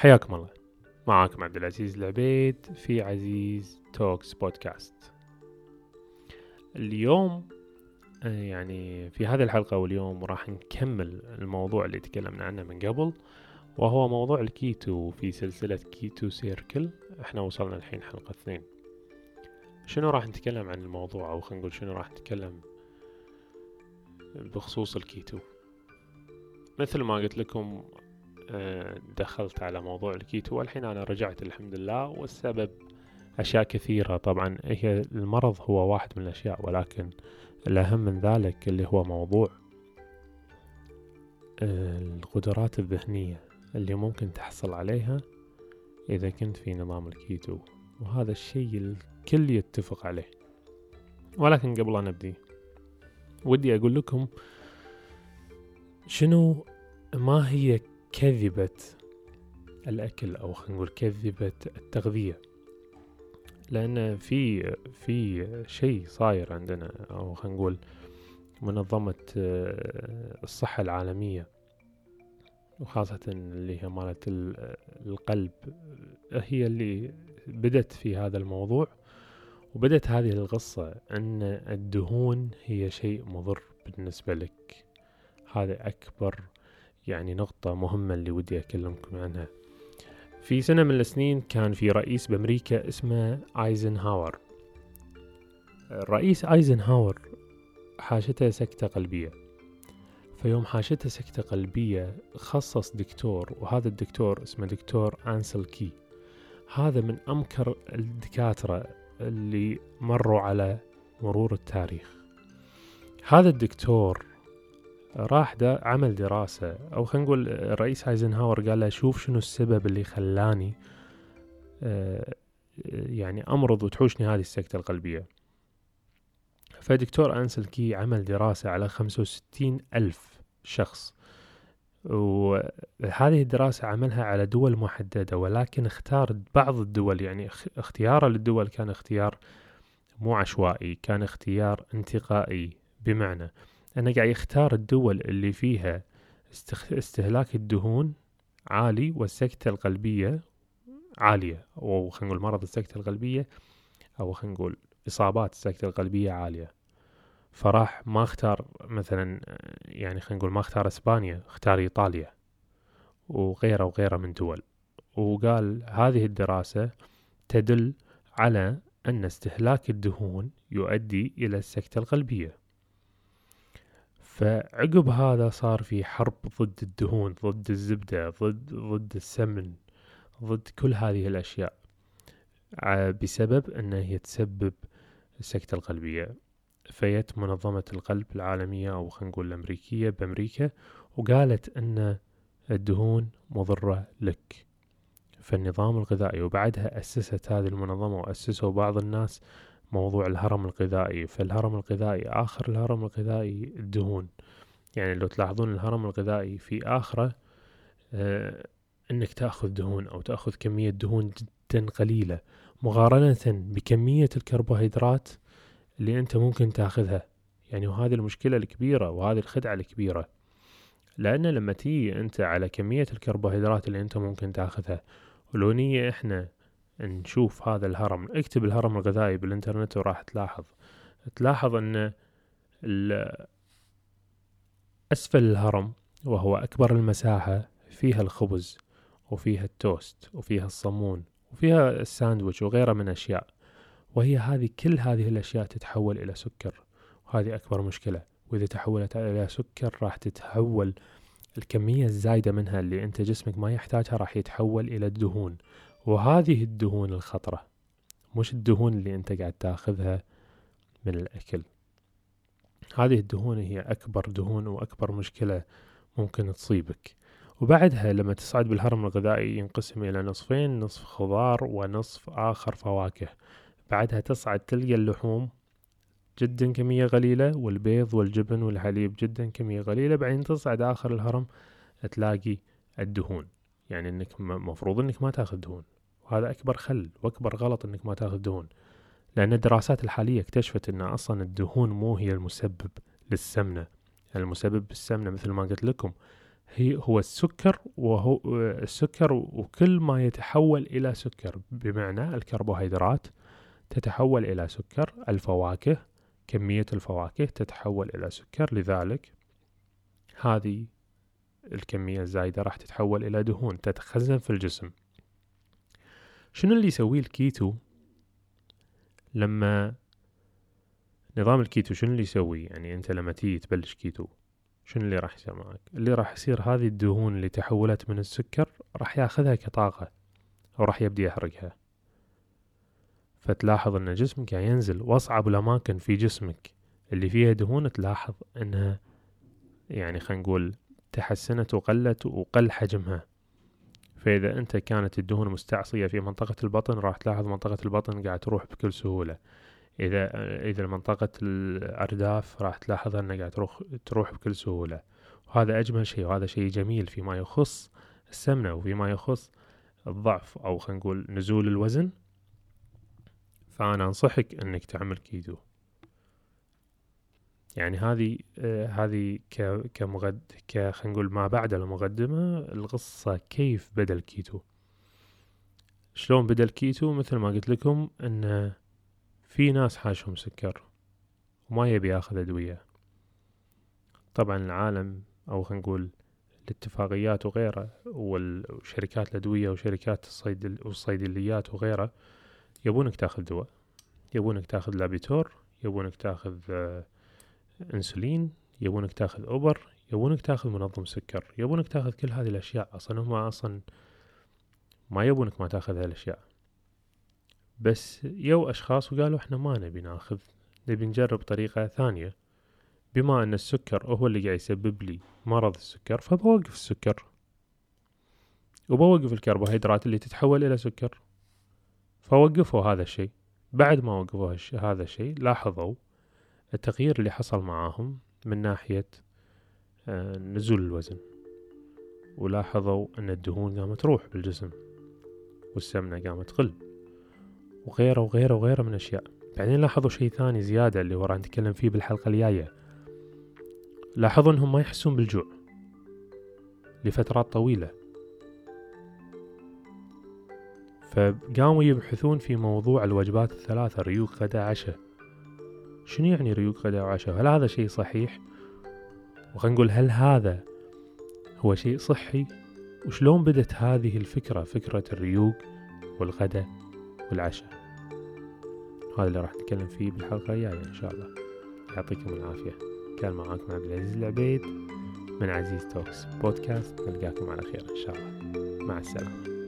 حياكم الله. معاكم عبد العزيز العبيد في عزيز Talks Podcast. اليوم آه، يعني في هذه الحلقة واليوم راح نكمل الموضوع اللي تكلمنا عنه من قبل وهو موضوع الكيتو في سلسلة keto circle. إحنا وصلنا الحين حلقة اثنين. شنو راح نتكلم عن الموضوع؟ أو خلينا نقول شنو راح نتكلم بخصوص الكيتو؟ مثل ما قلت لكم دخلت على موضوع الكيتو والحين أنا رجعت الحمد لله والسبب أشياء كثيرة. طبعا هي المرض هو واحد من الأشياء ولكن الأهم من ذلك اللي هو موضوع آه، القدرات الذهنية اللي ممكن تحصل عليها إذا كنت في نظام الكيتو. وهذا الشيء الكل يتفق عليه. ولكن قبل أن نبدي ودي أقول لكم شنو ما هي كذبة الأكل أو خلينا نقول كذبة التغذية. لأن في في شيء صاير عندنا أو خلينا نقول منظمة آه، الصحة العالمية وخاصة اللي هي مالت القلب هي اللي بدت في هذا الموضوع وبدت هذه القصة أن الدهون هي شيء مضر بالنسبة لك. هذا أكبر يعني نقطة مهمة اللي ودي أكلمكم عنها. في سنة من السنين كان في رئيس بأمريكا اسمه آيزنهاور. الرئيس آيزنهاور حاشته سكتة قلبية. فيوم حاشته سكتة قلبية خصص دكتور وهذا الدكتور اسمه دكتور أنسل كي. هذا من أمكر الدكاترة اللي مروا على مرور التاريخ. هذا الدكتور راح دا عمل دراسة. أو خلينا نقول الرئيس هايزنهاور قال له شوف شنو السبب اللي خلاني آه، يعني أمرض وتحوشني هذه السكتة القلبية. فدكتور أنسل كي عمل دراسة على خمسة وستين ألف شخص. وهذه الدراسة عملها على دول محددة ولكن اختار بعض الدول يعني اختياره للدول كان اختيار مو عشوائي كان اختيار انتقائي بمعنى. أنه قاعد يختار الدول اللي فيها استهلاك الدهون عالي والسكتة القلبية عالية أو خلينا نقول مرض السكتة القلبية أو خلينا نقول إصابات السكتة القلبية عالية. فراح ما اختار مثلا يعني خلينا نقول ما اختار إسبانيا اختار إيطاليا وغيره وغيره من دول. وقال هذه الدراسة تدل على أن استهلاك الدهون يؤدي إلى السكتة القلبية. فعقب هذا صار في حرب ضد الدهون ضد الزبدة ضد ضد السمن ضد كل هذه الأشياء بسبب أنها هي تسبب السكتة القلبية. فيت منظمة القلب العالمية أو خلينا نقول الأمريكية بأمريكا وقالت أن الدهون مضرة لك. فالنظام الغذائي وبعدها أسست هذه المنظمة وأسسوا بعض الناس موضوع الهرم الغذائي فالهرم الغذائي آخر الهرم الغذائي الدهون يعني لو تلاحظون الهرم الغذائي في آخره آه إنك تأخذ دهون أو تأخذ كمية دهون جدا قليلة مقارنة بكمية الكربوهيدرات اللي أنت ممكن تأخذها. يعني وهذه المشكلة الكبيرة وهذه الخدعة الكبيرة. لأن لما تيجي أنت على كمية الكربوهيدرات اللي أنت ممكن تأخذها ولو نية إحنا نشوف هذا الهرم. اكتب الهرم الغذائي بالإنترنت وراح تلاحظ. تلاحظ أن أسفل الهرم وهو أكبر المساحة فيها الخبز وفيها التوست وفيها الصمون وفيها الساندويتش وغيرها من أشياء. وهي هذه كل هذه الأشياء تتحول إلى سكر. وهذه أكبر مشكلة. وإذا تحولت إلى سكر راح تتحول الكمية الزايدة منها اللي أنت جسمك ما يحتاجها راح يتحول إلى الدهون. وهذه الدهون الخطرة مش الدهون اللي أنت قاعد تاخذها من الأكل. هذه الدهون هي أكبر دهون وأكبر مشكلة ممكن تصيبك. وبعدها لما تصعد بالهرم الغذائي ينقسم إلى نصفين نصف خضار ونصف آخر فواكه. بعدها تصعد تلقى اللحوم جدا كمية قليلة والبيض والجبن والحليب جدا كمية قليلة بعدين تصعد آخر الهرم تلاقي الدهون. يعني إنك مفروض إنك ما تاخذ دهون. وهذا أكبر خل وأكبر غلط إنك ما تاخذ دهون. لأن الدراسات الحالية اكتشفت إن أصلا الدهون مو هي المسبب للسمنة. المسبب بالسمنة مثل ما قلت لكم هي هو السكر وهو السكر وكل ما يتحول إلى سكر بمعنى الكربوهيدرات تتحول إلى سكر الفواكه كمية الفواكه تتحول إلى سكر لذلك هذه الكمية الزايدة راح تتحول إلى دهون تتخزن في الجسم. شنو اللي يسويه الكيتو لما نظام الكيتو شنو اللي يسوي يعني أنت لما تيجي تبلش كيتو شنو اللي راح يصير معك؟ اللي راح يصير هذه الدهون اللي تحولت من السكر راح ياخذها كطاقة أو راح يبدي يحرقها. فتلاحظ أن جسمك ينزل وأصعب الأماكن في جسمك اللي فيها دهون تلاحظ أنها يعني خلينا نقول تحسنت وقلت وقل حجمها. فإذا أنت كانت الدهون مستعصية في منطقة البطن راح تلاحظ منطقة البطن قاعد تروح بكل سهولة. إذا إذا منطقة الأرداف راح تلاحظ أنها قاعد تروح تروح بكل سهولة. وهذا أجمل شيء وهذا شيء جميل فيما يخص السمنة وفيما يخص الضعف أو خلينا نقول نزول الوزن. فأنا أنصحك أنك تعمل كيتو يعني هذه آه هذه كمغد ك خلينا نقول ما بعد المقدمة القصة كيف بدأ الكيتو. شلون بدأ الكيتو؟ مثل ما قلت لكم إن في ناس حاشهم سكر وما يبي ياخذ أدوية. طبعا العالم أو خلينا نقول الاتفاقيات وغيره والشركات الأدوية وشركات الصيدل والصيدليات وغيره يبونك تاخذ دواء يبونك تاخذ Lipitor يبونك تاخذ آه إنسولين يبونك تاخذ أوبر يبونك تاخذ منظم سكر يبونك تاخذ كل هذه الأشياء. أصلا هم أصلا ما يبونك ما تاخذ هالاشياء بس يو أشخاص وقالوا إحنا ما نبي ناخذ نبي نجرب طريقة ثانية. بما أن السكر هو اللي قاعد يسبب لي مرض السكر فبوقف السكر. وبوقف الكربوهيدرات اللي تتحول إلى سكر. فوقفوا هذا الشيء. بعد ما وقفوا هذا الشيء لاحظوا التغيير اللي حصل معاهم من ناحية آه، نزول الوزن. ولاحظوا أن الدهون قامت تروح بالجسم والسمنة قامت تقل وغيره وغيره وغيره من أشياء بعدين لاحظوا شيء ثاني زيادة اللي راح نتكلم فيه بالحلقة الجاية. لاحظوا أنهم ما يحسون بالجوع لفترات طويلة. فقاموا يبحثون في موضوع الوجبات الثلاثة ريوق غدا عشاء. شنو يعني ريوق غداء وعشاء؟ هل هذا شيء صحيح؟ وخلينا نقول هل هذا هو شيء صحي؟ وشلون بدت هذه الفكرة فكرة الريوق والغداء والعشاء؟ هذا اللي راح نتكلم فيه بالحلقة الجاية إن شاء الله. يعطيكم العافية. كان معاكم عبد العزيز العبيد من عزيز توكس بودكاست. نلقاكم على خير إن شاء الله. مع السلامة.